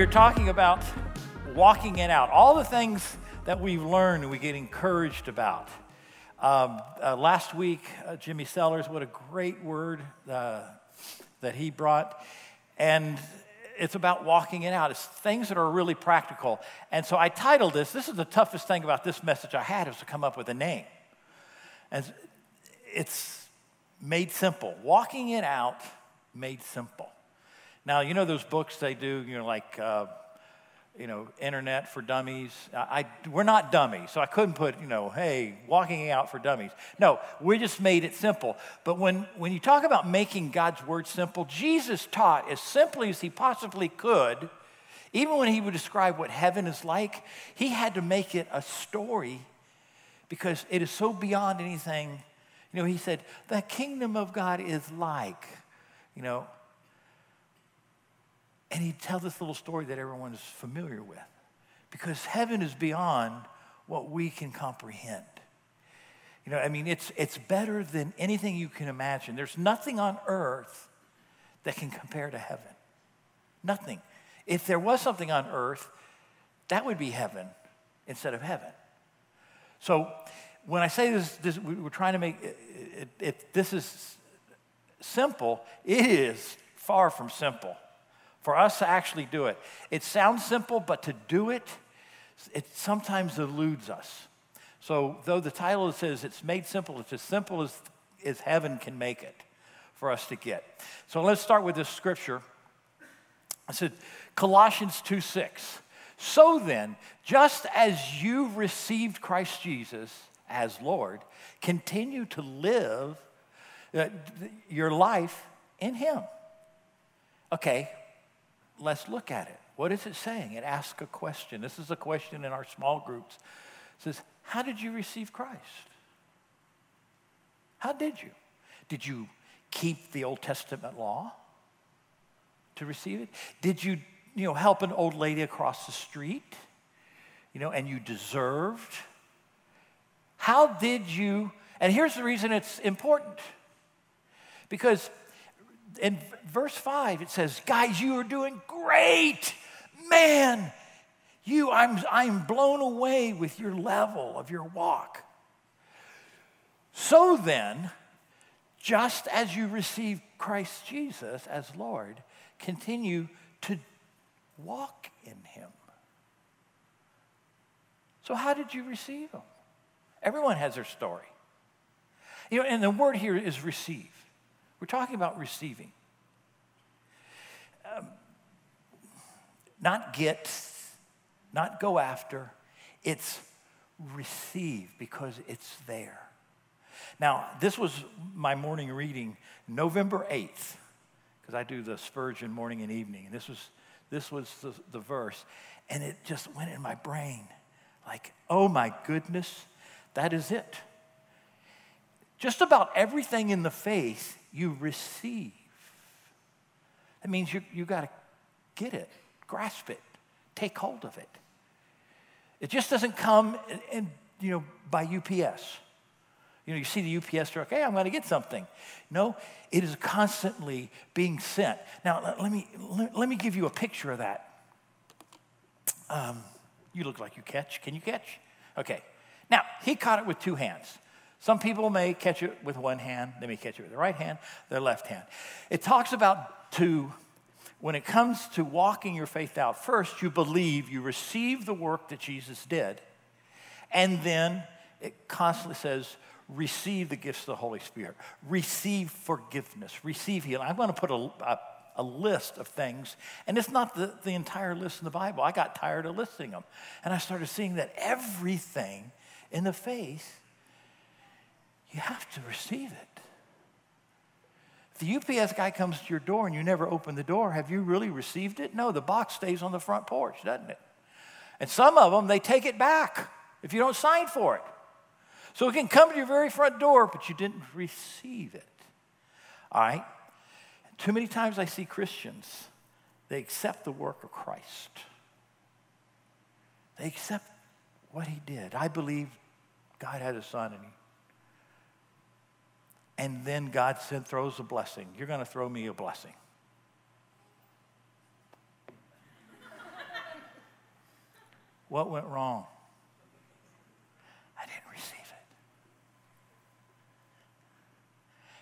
we're talking about walking it out, all the things that we've learned and we get encouraged about. Um, uh, last week, uh, Jimmy Sellers, what a great word uh, that he brought. And it's about walking it out. It's things that are really practical. And so I titled this, this is the toughest thing about this message I had, is to come up with a name. And it's made simple. Walking it out made simple. Now, you know those books they do, you know, like, uh, you know, Internet for Dummies. I, I, we're not dummies, so I couldn't put, you know, hey, walking out for dummies. No, we just made it simple. But when, when you talk about making God's word simple, Jesus taught as simply as he possibly could. Even when he would describe what heaven is like, he had to make it a story because it is so beyond anything. You know, he said, the kingdom of God is like, you know, and he'd tell this little story that everyone's familiar with because heaven is beyond what we can comprehend. You know, I mean, it's, it's better than anything you can imagine. There's nothing on earth that can compare to heaven. Nothing. If there was something on earth, that would be heaven instead of heaven. So when I say this, this we're trying to make, it if this is simple, it is far from simple for us to actually do it. It sounds simple, but to do it, it sometimes eludes us. So, though the title says it's made simple, it's as simple as, as heaven can make it for us to get. So, let's start with this scripture. I said, Colossians 2 6. So then, just as you've received Christ Jesus as Lord, continue to live uh, your life in Him. Okay, let's look at it. What is it saying? It asks a question. This is a question in our small groups. It says, How did you receive Christ? How did you? Did you keep the Old Testament law to receive it? Did you, you know, help an old lady across the street? You know, and you deserved? How did you? And here's the reason it's important. Because in verse 5, it says, Guys, you are doing great. Man, you, I'm, I'm blown away with your level of your walk. So then, just as you receive Christ Jesus as Lord, continue to walk in him. So, how did you receive him? Everyone has their story. You know, and the word here is receive. We're talking about receiving. Um, not get, not go after, it's receive because it's there. Now, this was my morning reading, November 8th, because I do the Spurgeon morning and evening. And this was, this was the, the verse. And it just went in my brain like, oh my goodness, that is it. Just about everything in the faith you receive. That means you, you got to get it, grasp it, take hold of it. It just doesn't come in, in, you know, by UPS. You know, you see the UPS truck, hey, I'm going to get something. No, it is constantly being sent. Now, let, let me, let, let, me give you a picture of that. Um, you look like you catch. Can you catch? Okay. Now, he caught it with two hands. Some people may catch it with one hand, they may catch it with the right hand, their left hand. It talks about two. when it comes to walking your faith out, first you believe, you receive the work that Jesus did, and then it constantly says, receive the gifts of the Holy Spirit, receive forgiveness, receive healing. I'm going to put a, a, a list of things, and it's not the, the entire list in the Bible. I got tired of listing them, and I started seeing that everything in the faith you have to receive it. If the UPS guy comes to your door and you never open the door, have you really received it? No, the box stays on the front porch, doesn't it? And some of them, they take it back if you don't sign for it. So it can come to your very front door, but you didn't receive it. All right? Too many times I see Christians, they accept the work of Christ. They accept what he did. I believe God had a son and he and then God said, throws a blessing. You're going to throw me a blessing. What went wrong? I didn't receive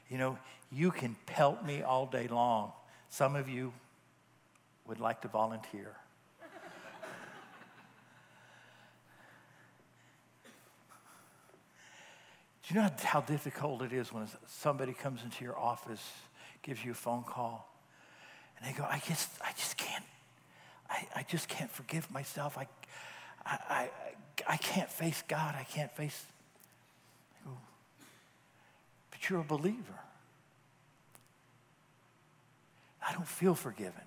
it. You know, you can pelt me all day long. Some of you would like to volunteer. You know how difficult it is when somebody comes into your office, gives you a phone call, and they go, I just, I just can't, I, I just can't forgive myself. I, I, I, I can't face God. I can't face. I go, but you're a believer. I don't feel forgiven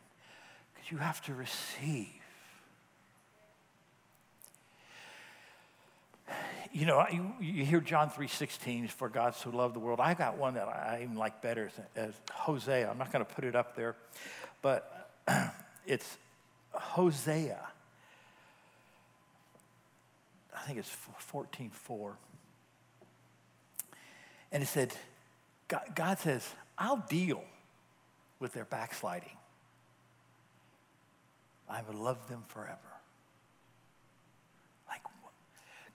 because you have to receive. You know, you, you hear John 3.16, for God so loved the world. I got one that I even like better as Hosea. I'm not going to put it up there, but it's Hosea. I think it's 14.4. And it said, God, God says, I'll deal with their backsliding. I will love them forever. Like,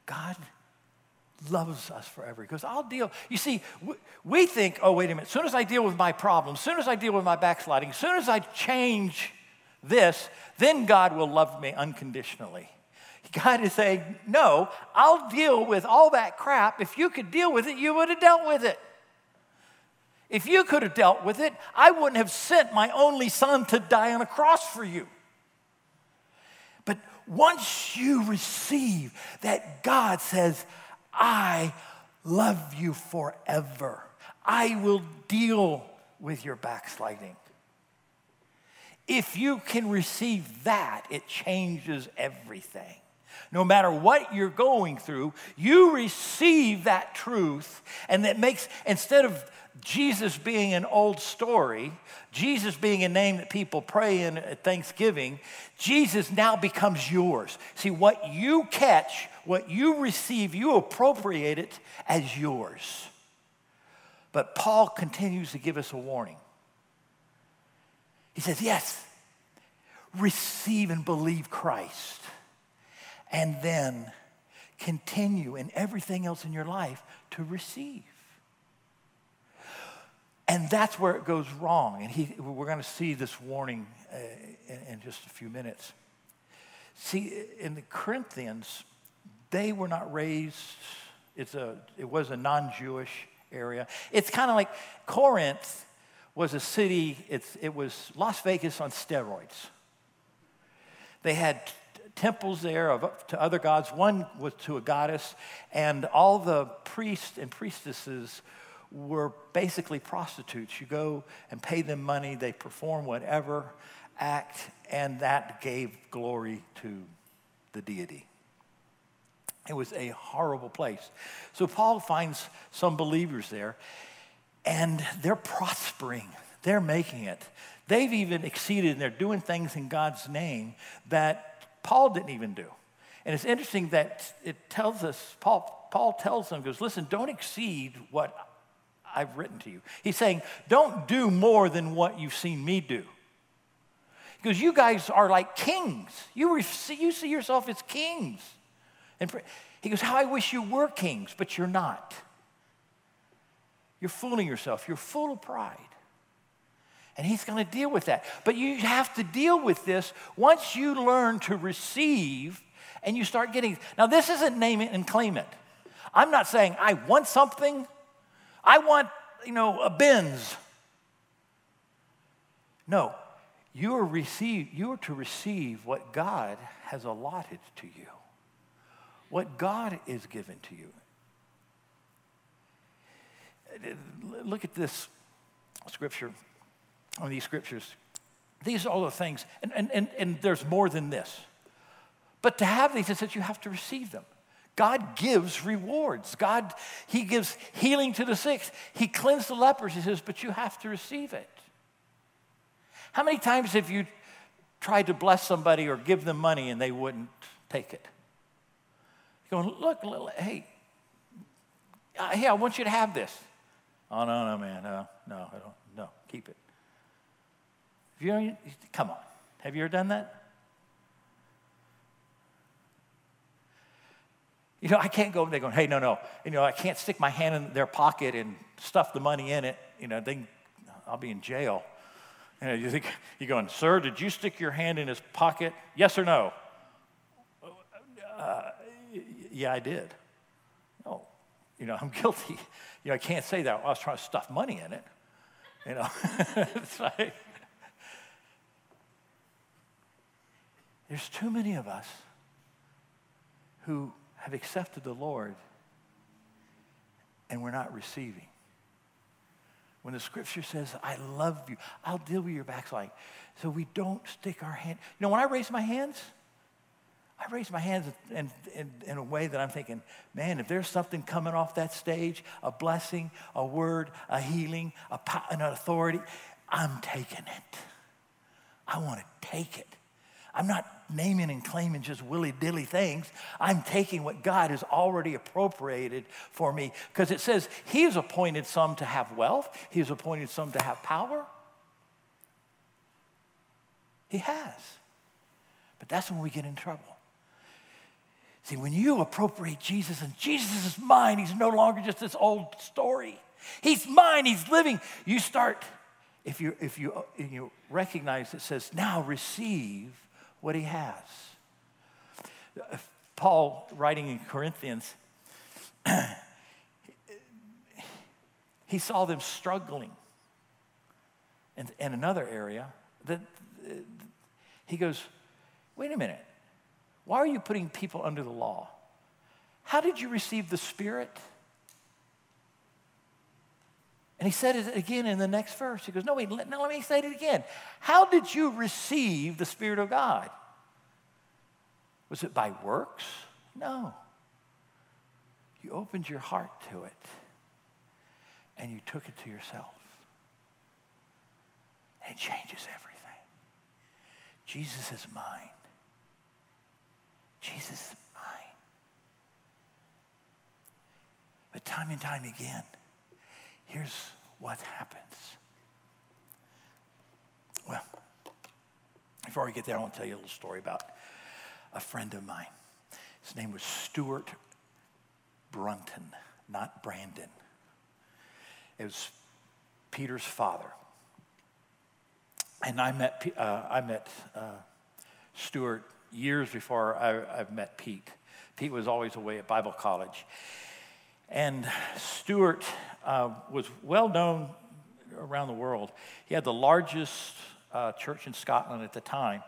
God loves us forever. He goes, I'll deal. You see, we think, oh, wait a minute, as soon as I deal with my problem, as soon as I deal with my backsliding, as soon as I change this, then God will love me unconditionally. God is saying, no, I'll deal with all that crap. If you could deal with it, you would have dealt with it. If you could have dealt with it, I wouldn't have sent my only son to die on a cross for you. But once you receive that God says, I love you forever, I will deal with your backsliding. If you can receive that, it changes everything. No matter what you're going through, you receive that truth, and that makes, instead of Jesus being an old story, Jesus being a name that people pray in at Thanksgiving, Jesus now becomes yours. See, what you catch, what you receive, you appropriate it as yours. But Paul continues to give us a warning. He says, Yes, receive and believe Christ, and then continue in everything else in your life to receive. And that's where it goes wrong. And he, we're going to see this warning uh, in, in just a few minutes. See, in the Corinthians, they were not raised, it's a, it was a non Jewish area. It's kind of like Corinth was a city, it's, it was Las Vegas on steroids. They had temples there of, to other gods. One was to a goddess, and all the priests and priestesses were basically prostitutes. You go and pay them money, they perform whatever act, and that gave glory to the deity. It was a horrible place. So Paul finds some believers there, and they're prospering, they're making it. They've even exceeded, and they're doing things in God's name that Paul didn't even do. And it's interesting that it tells us, Paul, Paul tells them, goes, listen, don't exceed what I've written to you. He's saying, don't do more than what you've seen me do. Because you guys are like kings. You, you see yourself as kings. And he goes, How I wish you were kings, but you're not. You're fooling yourself. You're full of pride. And he's going to deal with that. But you have to deal with this once you learn to receive and you start getting. Now, this isn't name it and claim it. I'm not saying I want something I want, you know, a Benz. No, you are, receive, you are to receive what God has allotted to you, what God is given to you. Look at this scripture, on these scriptures. These are all the things, and, and, and, and there's more than this. But to have these, it says you have to receive them. God gives rewards. God, He gives healing to the sick. He cleansed the lepers. He says, but you have to receive it. How many times have you tried to bless somebody or give them money and they wouldn't take it? Going, look, hey, uh, hey, I want you to have this. Oh, no, no, man. No, no, I don't. No, keep it. Have you, come on. Have you ever done that? You know, I can't go there going, hey, no, no. You know, I can't stick my hand in their pocket and stuff the money in it. You know, they, I'll be in jail. You know, you think, you're going, sir, did you stick your hand in his pocket? Yes or no? Yeah, I did. No, you know, I'm guilty. You know, I can't say that. I was trying to stuff money in it. You know, it's like, there's too many of us who have accepted the Lord and we're not receiving. When the scripture says, I love you, I'll deal with your backsliding. So we don't stick our hand. You know, when I raise my hands, I raise my hands in, in, in, a way that I'm thinking, man, if there's something coming off that stage, a blessing, a word, a healing, a, an authority, I'm taking it. I want to take it. I'm not naming and claiming just willy dilly things. I'm taking what God has already appropriated for me because it says He has appointed some to have wealth, He has appointed some to have power. He has. But that's when we get in trouble. See, when you appropriate Jesus and Jesus is mine, He's no longer just this old story. He's mine, He's living. You start, if you, if you, if you recognize it says, now receive what he has. Paul, writing in Corinthians, he saw them struggling. in, in another area, that uh, he goes, wait a minute. Why are you putting people under the law? How did you receive the Spirit? And he said it again in the next verse. He goes, No, wait, let, let me say it again. How did you receive the Spirit of God? Was it by works? No. You opened your heart to it and you took it to yourself. It changes everything. Jesus is mine. Jesus is mine. But time and time again, Here's what happens. Well, before we get there, I want to tell you a little story about a friend of mine. His name was Stuart Brunton, not Brandon. It was Peter's father. And I met, uh, I met uh, Stuart years before I, I met Pete. Pete was always away at Bible college. And Stuart uh, was well known around the world. He had the largest uh, church in Scotland at the time.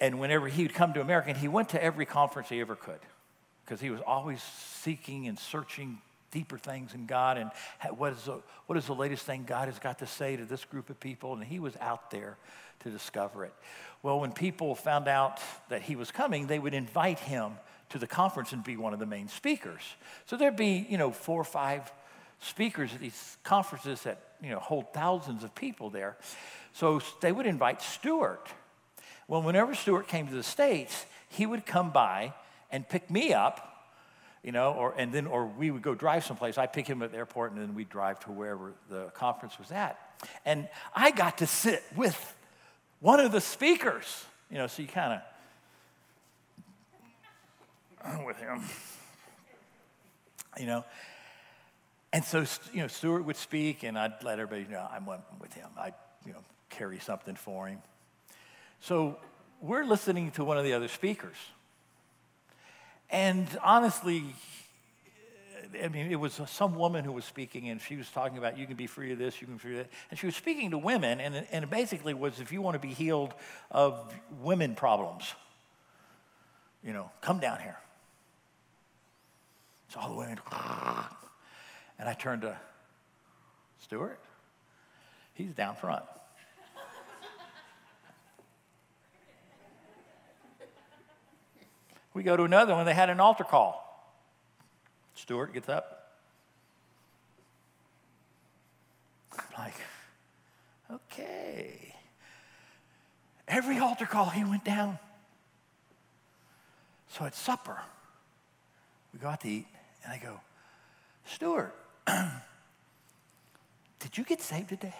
And whenever he would come to America, and he went to every conference he ever could because he was always seeking and searching deeper things in God and what is, the, what is the latest thing God has got to say to this group of people. And he was out there to discover it. Well, when people found out that he was coming, they would invite him to the conference and be one of the main speakers. So there'd be, you know, four or five speakers at these conferences that, you know, hold thousands of people there. So they would invite Stuart. Well, whenever Stuart came to the States, he would come by and pick me up, you know, or, and then, or we would go drive someplace. I'd pick him at the airport and then we'd drive to wherever the conference was at. And I got to sit with one of the speakers, you know, so you kind of, with him. You know? And so, you know, Stuart would speak, and I'd let everybody know I'm with him. I'd, you know, carry something for him. So we're listening to one of the other speakers. And honestly, I mean, it was some woman who was speaking, and she was talking about you can be free of this, you can be free of that. And she was speaking to women, and, and it basically was if you want to be healed of women problems, you know, come down here. So all the women, and I turned to Stuart. He's down front. we go to another one, they had an altar call. Stuart gets up. I'm like, okay. Every altar call, he went down. So at supper, we go out to eat. And I go, Stuart, did you get saved today?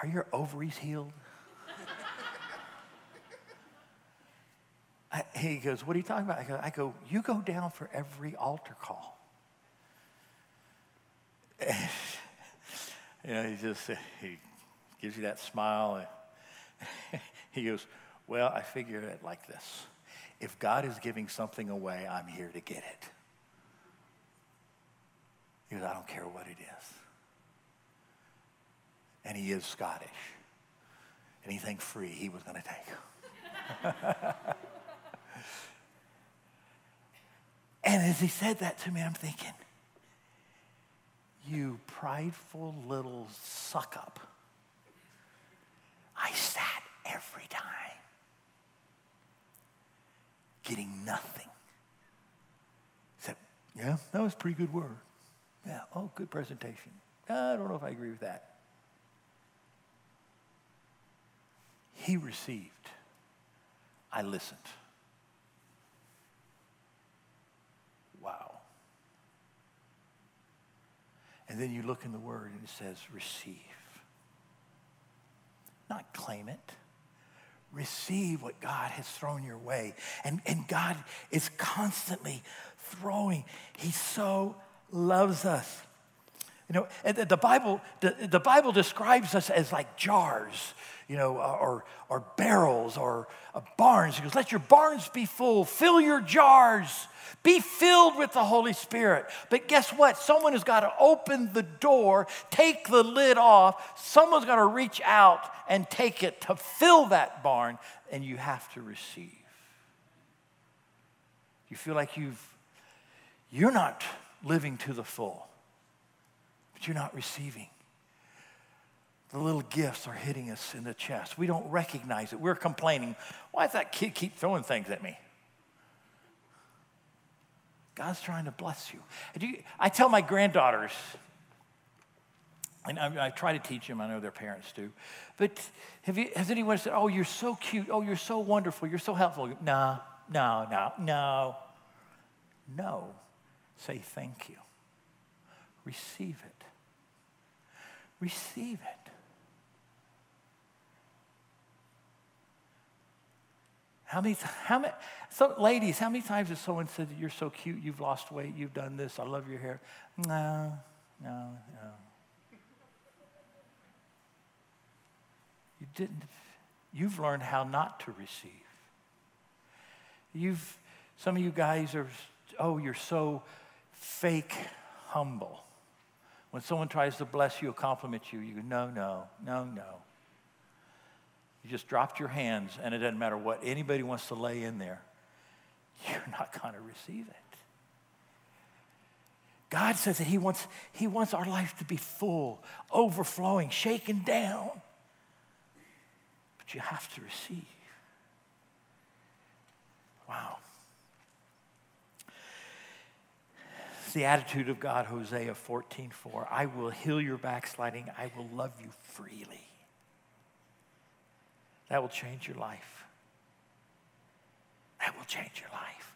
Are your ovaries healed? I, he goes, What are you talking about? I go, I go You go down for every altar call. And, you know, he just, he gives you that smile. And he goes, Well, I figure it like this if God is giving something away, I'm here to get it. He goes, I don't care what it is. And he is Scottish. Anything free, he was going to take. and as he said that to me, I'm thinking, you prideful little suck up. I sat every time getting nothing. Said, yeah, that was pretty good word. Yeah, oh, good presentation. I don't know if I agree with that. He received. I listened. Wow. And then you look in the word and it says, receive. Not claim it. Receive what God has thrown your way. And, and God is constantly throwing. He so loves us. You know, the Bible, the, the Bible describes us as like jars, you know, or, or barrels or uh, barns. He goes, let your barns be full, fill your jars, be filled with the Holy Spirit. But guess what? Someone has got to open the door, take the lid off. Someone's got to reach out and take it to fill that barn, and you have to receive. You feel like you've, you're not living to the full but you're not receiving. The little gifts are hitting us in the chest. We don't recognize it. We're complaining. Why does that kid keep throwing things at me? God's trying to bless you. I tell my granddaughters, and I, I, try to teach them, I know their parents do, but you, has anyone said, Oh, you're so cute. Oh, you're so wonderful. You're so helpful? No, no, no, no. No. Say thank you. Receive it. Receive it. How many, how many, so ladies, how many times has someone said, You're so cute, you've lost weight, you've done this, I love your hair? No, no, no. You didn't, you've learned how not to receive. You've, some of you guys are, oh, you're so fake humble. When someone tries to bless you or compliment you, you go, no, no, no, no. You just dropped your hands, and it doesn't matter what anybody wants to lay in there, you're not going to receive it. God says that he wants, he wants our life to be full, overflowing, shaken down. But you have to receive. Wow. It's the attitude of God, Hosea 14 4. I will heal your backsliding, I will love you freely. That will change your life. That will change your life.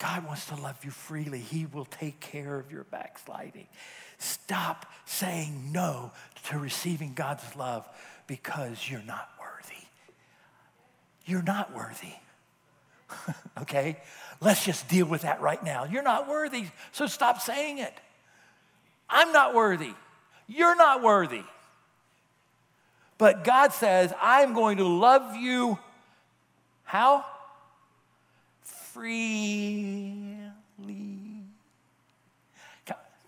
God wants to love you freely. He will take care of your backsliding. Stop saying no to receiving God's love because you're not worthy. You're not worthy. okay? Let's just deal with that right now. You're not worthy, so stop saying it. I'm not worthy. You're not worthy. But God says, I'm going to love you. How? Freely.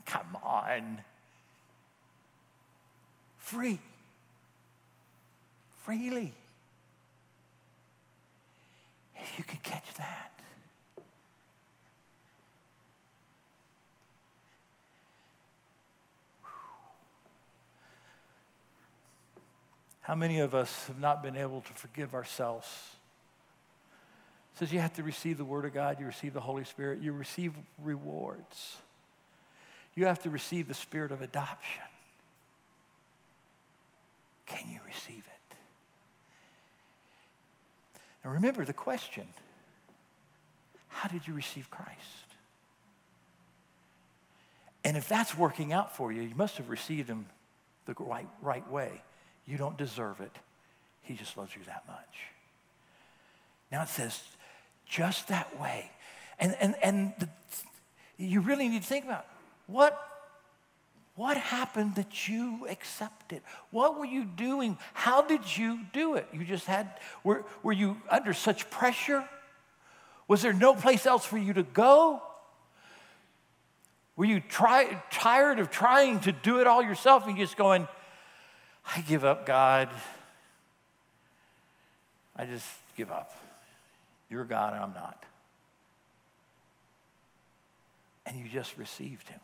Come on. Free. Freely. You can catch that. How many of us have not been able to forgive ourselves? It says you have to receive the Word of God, you receive the Holy Spirit, you receive rewards. You have to receive the spirit of adoption. Can you receive it? Now remember the question how did you receive Christ? And if that's working out for you, you must have received Him the right, right way. You don't deserve it. He just loves you that much. Now it says, just that way. And, and, and the, you really need to think about what, what happened that you accepted? What were you doing? How did you do it? You just had, were, were you under such pressure? Was there no place else for you to go? Were you try, tired of trying to do it all yourself and just going, I give up, God. I just give up. You're God, and I'm not. And you just received Him.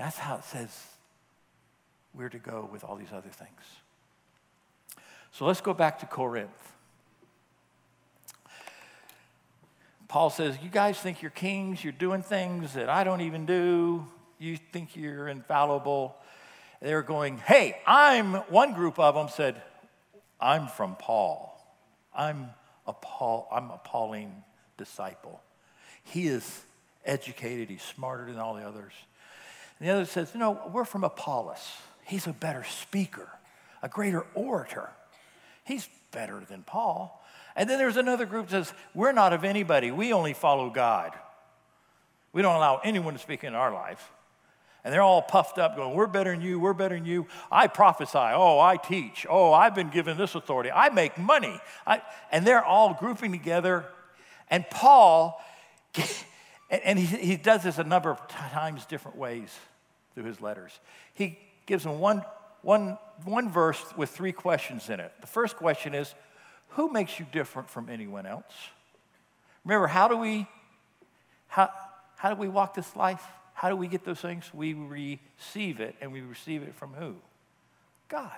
That's how it says we're to go with all these other things. So let's go back to Corinth. Paul says, You guys think you're kings, you're doing things that I don't even do, you think you're infallible. They're going, Hey, I'm, one group of them said, I'm from Paul. I'm a Paul, I'm a Pauline disciple. He is educated, he's smarter than all the others. And the other says, No, we're from Apollos. He's a better speaker, a greater orator. He's better than Paul. And then there's another group that says, We're not of anybody. We only follow God. We don't allow anyone to speak in our life. And they're all puffed up, going, We're better than you, we're better than you. I prophesy. Oh, I teach. Oh, I've been given this authority. I make money. I, and they're all grouping together. And Paul, and he, he does this a number of times different ways through his letters. He gives them one, one, one verse with three questions in it. The first question is, Who makes you different from anyone else? Remember, how do we, how, how do we walk this life? How do we get those things? We receive it, and we receive it from who? God.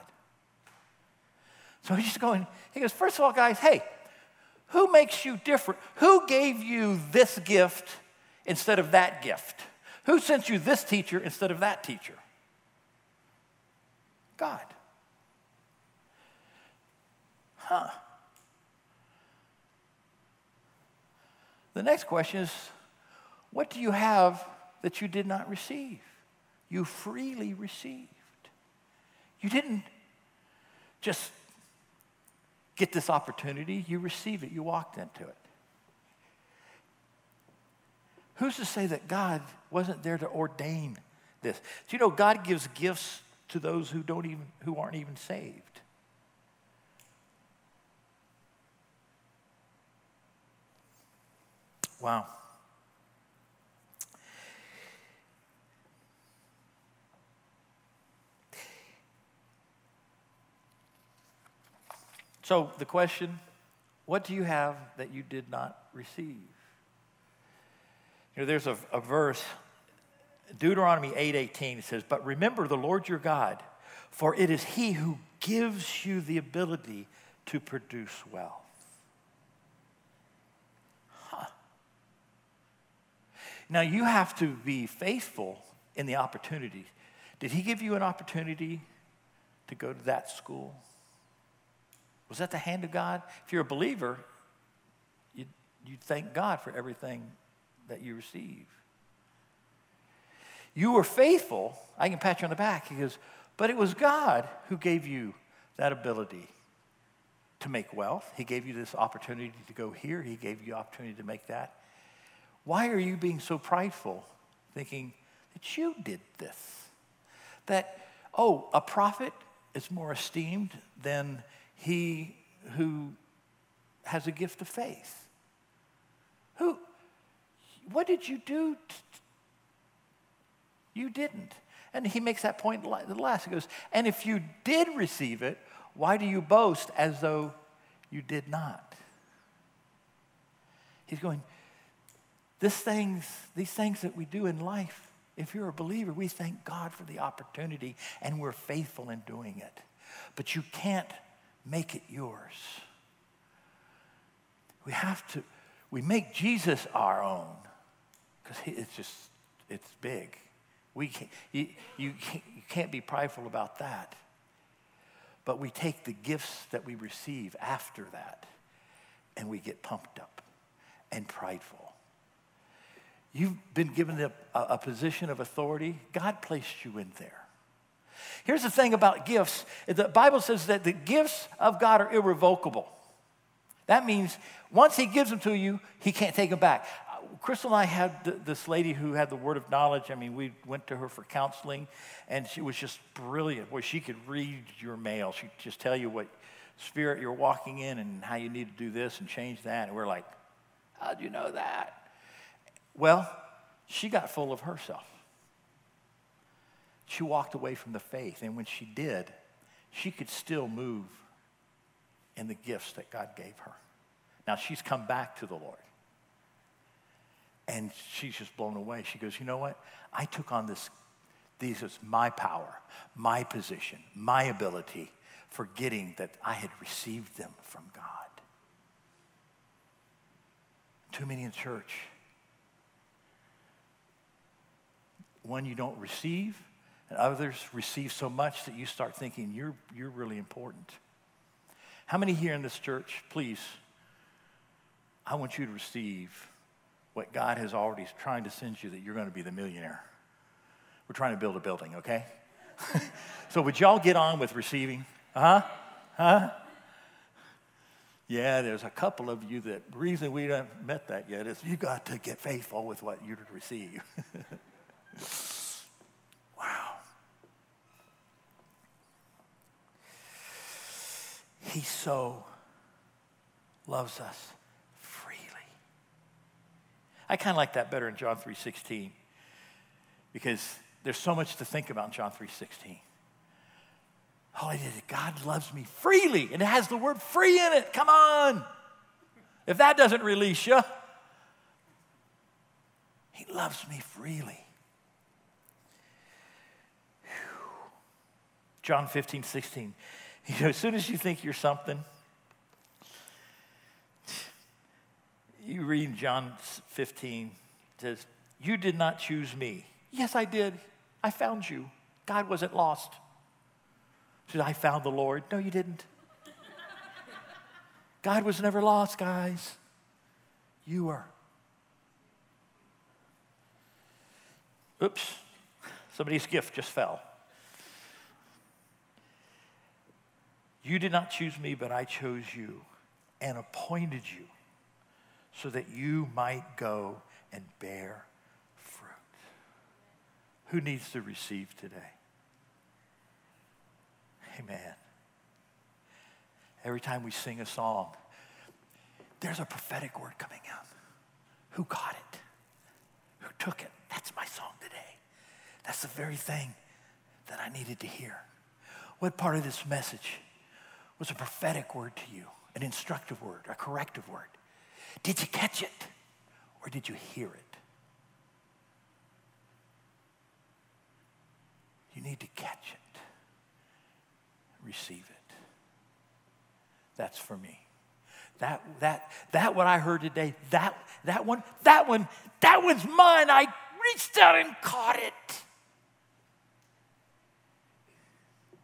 So he's just going, he goes, first of all, guys, hey, who makes you different? Who gave you this gift instead of that gift? Who sent you this teacher instead of that teacher? God. Huh. The next question is what do you have that you did not receive. You freely received. You didn't just get this opportunity, you received it, you walked into it. Who's to say that God wasn't there to ordain this? Do you know God gives gifts to those who don't even who aren't even saved? Wow. So the question what do you have that you did not receive? You know, there's a, a verse, Deuteronomy 8:18, it says, But remember the Lord your God, for it is He who gives you the ability to produce wealth. Huh. Now you have to be faithful in the opportunity. Did He give you an opportunity to go to that school? Was that the hand of God? If you're a believer, you you thank God for everything that you receive. You were faithful. I can pat you on the back. He goes, but it was God who gave you that ability to make wealth. He gave you this opportunity to go here. He gave you opportunity to make that. Why are you being so prideful, thinking that you did this? That, oh, a prophet is more esteemed than he who has a gift of faith. Who, what did you do? you didn't. And he makes that point the last. He goes, and if you did receive it, why do you boast as though you did not? He's going, this things, these things that we do in life, if you're a believer, we thank God for the opportunity and we're faithful in doing it. But you can't make it yours. We have to, we make Jesus our own because it's just, it's big. We can't, you, you, can't, you can't be prideful about that. But we take the gifts that we receive after that and we get pumped up and prideful. You've been given a, a, position of authority. God placed you in there. Here's the thing about gifts the Bible says that the gifts of God are irrevocable. That means once he gives them to you, he can't take them back. Crystal and I had th- this lady who had the word of knowledge. I mean, we went to her for counseling, and she was just brilliant. Boy, she could read your mail. She'd just tell you what spirit you're walking in and how you need to do this and change that. And we're like, how'd you know that? Well, she got full of herself. She walked away from the faith. And when she did, she could still move in the gifts that God gave her. Now she's come back to the Lord. And she's just blown away. She goes, You know what? I took on this, these as my power, my position, my ability, forgetting that I had received them from God. Too many in church. One you don't receive, and others receive so much that you start thinking you're, you're really important. How many here in this church, please, I want you to receive what God has already trying to send you that you're going to be the millionaire. We're trying to build a building, okay? so would y'all get on with receiving? Uh huh? Huh? Yeah, there's a couple of you that reason we haven't met that yet is you got to get faithful with what you receive. wow. He so loves us. I kind of like that better in John 3:16 because there's so much to think about in John 3:16. Oh, God loves me freely, and it has the word free in it. Come on. If that doesn't release you, He loves me freely. Whew. John 15, 16. You know, as soon as you think you're something, you read John 15, it says, You did not choose me. Yes, I did. I found you. God wasn't lost. Said, I found the Lord. No, you didn't. God was never lost, guys. You were. Oops, somebody's gift just fell. You did not choose me, but I chose you and appointed you so that you might go and bear fruit. Who needs to receive today? Amen. Every time we sing a song, there's a prophetic word coming out. Who got it? Who took it? That's my song today. That's the very thing that I needed to hear. What part of this message was a prophetic word to you, an instructive word, a corrective word? Did you catch it or did you hear it? You need to catch it, receive it. That's for me. That, that, that what I heard today, that, that one, that one, that one's mine. I reached out and caught it.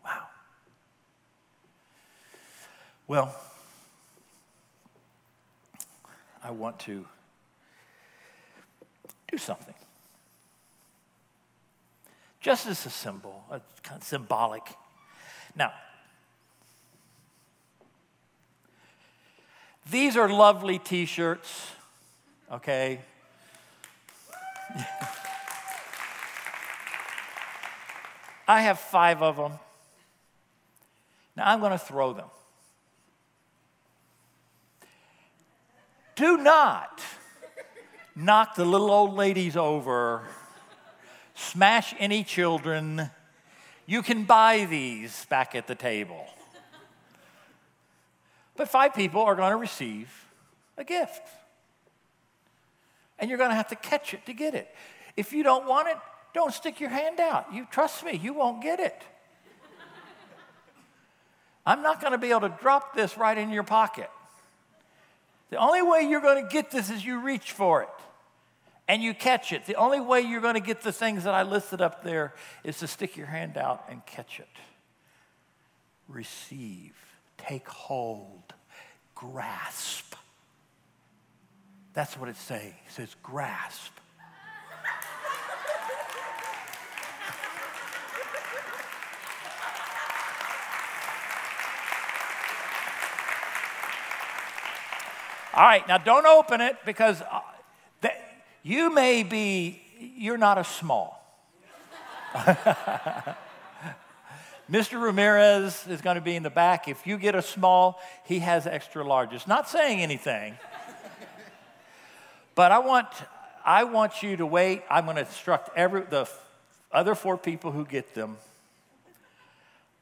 Wow. Well, I want to do something. Just as a symbol, a kind of symbolic. Now, these are lovely t shirts, okay? I have five of them. Now I'm going to throw them. Do not knock the little old ladies over, smash any children. You can buy these back at the table. But five people are going to receive a gift. And you're going to have to catch it to get it. If you don't want it, don't stick your hand out. You trust me, you won't get it. I'm not going to be able to drop this right in your pocket. The only way you're going to get this is you reach for it and you catch it. The only way you're going to get the things that I listed up there is to stick your hand out and catch it. Receive, take hold, grasp. That's what it's saying. It says grasp. All right, now don't open it because uh, you may be, you're not a small. Mr. Ramirez is going to be in the back. If you get a small, he has extra large. larges. Not saying anything. but I want, I want you to wait. I'm going to instruct every, the other four people who get them,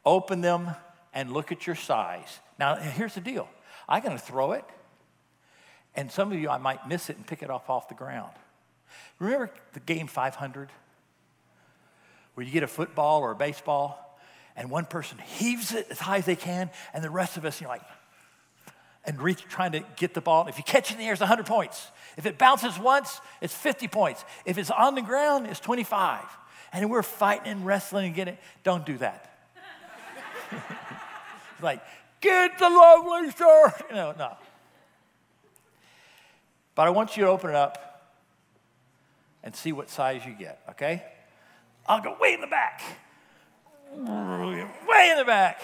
open them and look at your size. Now, here's the deal I'm going to throw it, and some of you, I might miss it and pick it up off the ground. Remember the game 500? Where you get a football or a baseball and one person heaves it as high as they can, and the rest of us, you know, like, and reach trying to get the ball. If you catch it in the air, it's 100 points. If it bounces once, it's 50 points. If it's on the ground, it's 25. And we're fighting and wrestling and getting it. Don't do that. it's like, get the lovely. You know, no. But I want you to open it up and see what size you get, okay? I'll go way in the back. Way in the back.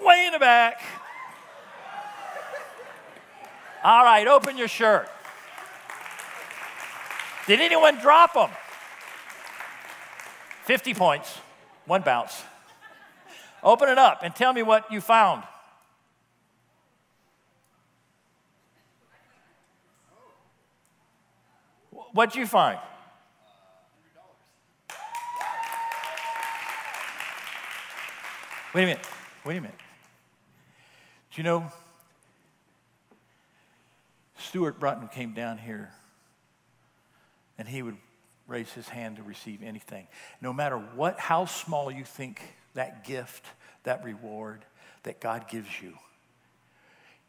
Way in the back. All right, open your shirt. Did anyone drop them? 50 points, one bounce. Open it up and tell me what you found. What'd you find? Wait a minute. Wait a minute. Do you know Stuart Brunton came down here and he would raise his hand to receive anything. No matter what, how small you think that gift, that reward that God gives you,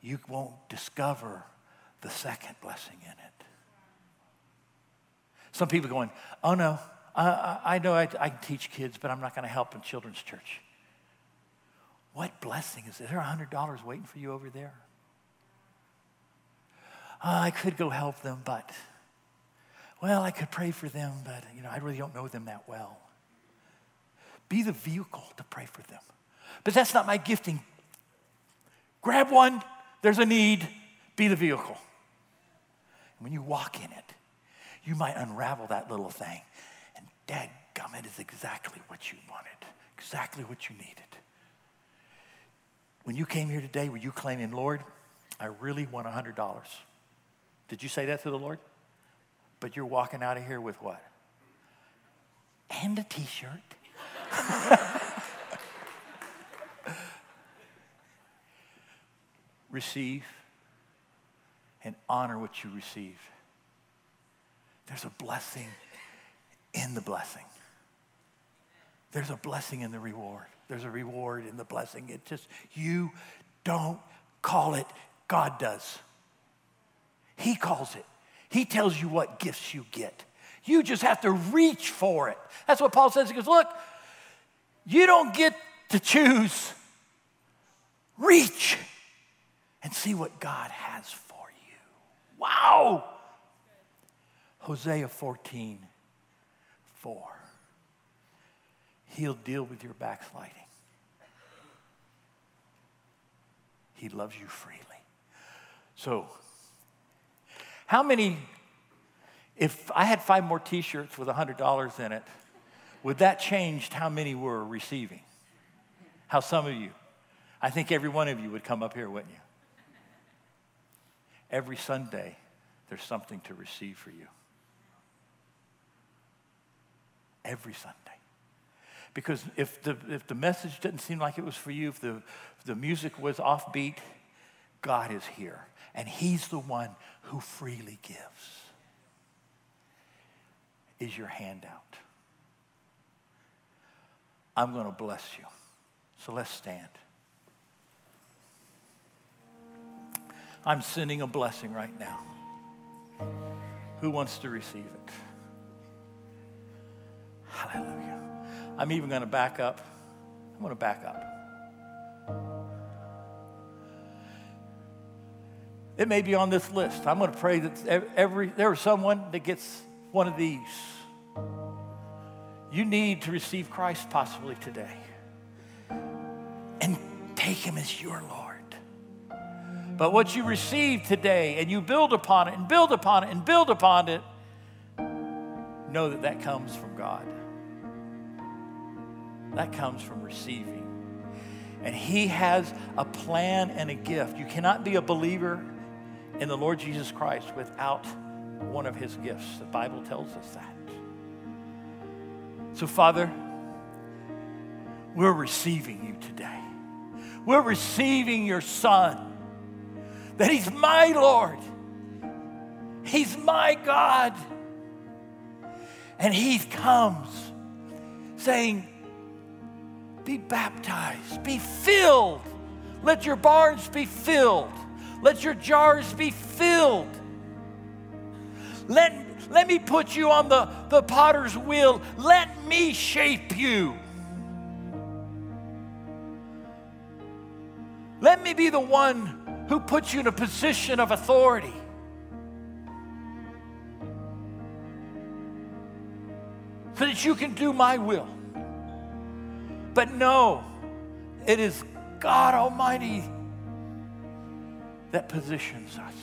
you won't discover the second blessing in it. Some people going, oh no, I, I know I, I, can teach kids, but I'm not going to help in children's church. What blessing is there? $100 waiting for you over there? Oh, I could go help them, but, well, I could pray for them, but, you know, I really don't know them that well. Be the vehicle to pray for them. But that's not my gifting. Grab one, there's a need, be the vehicle. And when you walk in it, you might unravel that little thing. And dadgum, it is exactly what you wanted, exactly what you needed. When you came here today, were you claiming, Lord, I really want $100? Did you say that to the Lord? But you're walking out of here with what? And a t shirt. receive and honor what you receive. There's a blessing in the blessing. There's a blessing in the reward. There's a reward in the blessing. It just, you don't call it, God does. He calls it. He tells you what gifts you get. You just have to reach for it. That's what Paul says. He goes, Look, you don't get to choose. Reach and see what God has for you. Wow. Hosea 14, 4. He'll deal with your backsliding. He loves you freely. So, how many, if I had five more t shirts with $100 in it, would that change how many were receiving? How some of you? I think every one of you would come up here, wouldn't you? Every Sunday, there's something to receive for you. Every Sunday. Because if the, if the message didn't seem like it was for you, if the, if the music was offbeat, God is here. And He's the one who freely gives. Is your hand out? I'm going to bless you. So let's stand. I'm sending a blessing right now. Who wants to receive it? Hallelujah. I'm even going to back up. I'm going to back up. It may be on this list. I'm going to pray that every there is someone that gets one of these. You need to receive Christ possibly today and take him as your Lord. But what you receive today and you build upon it and build upon it and build upon it, know that that comes from God. That comes from receiving. And He has a plan and a gift. You cannot be a believer in the Lord Jesus Christ without one of His gifts. The Bible tells us that. So, Father, we're receiving you today. We're receiving your Son, that He's my Lord, He's my God. And He comes saying, Be baptized, be filled. Let your barns be filled. Let your jars be filled. Let, let me put you on the, the potter's wheel. Let me shape you. Let me be the one who puts you in a position of authority. So that you can do my will. But no, it is God Almighty that positions us.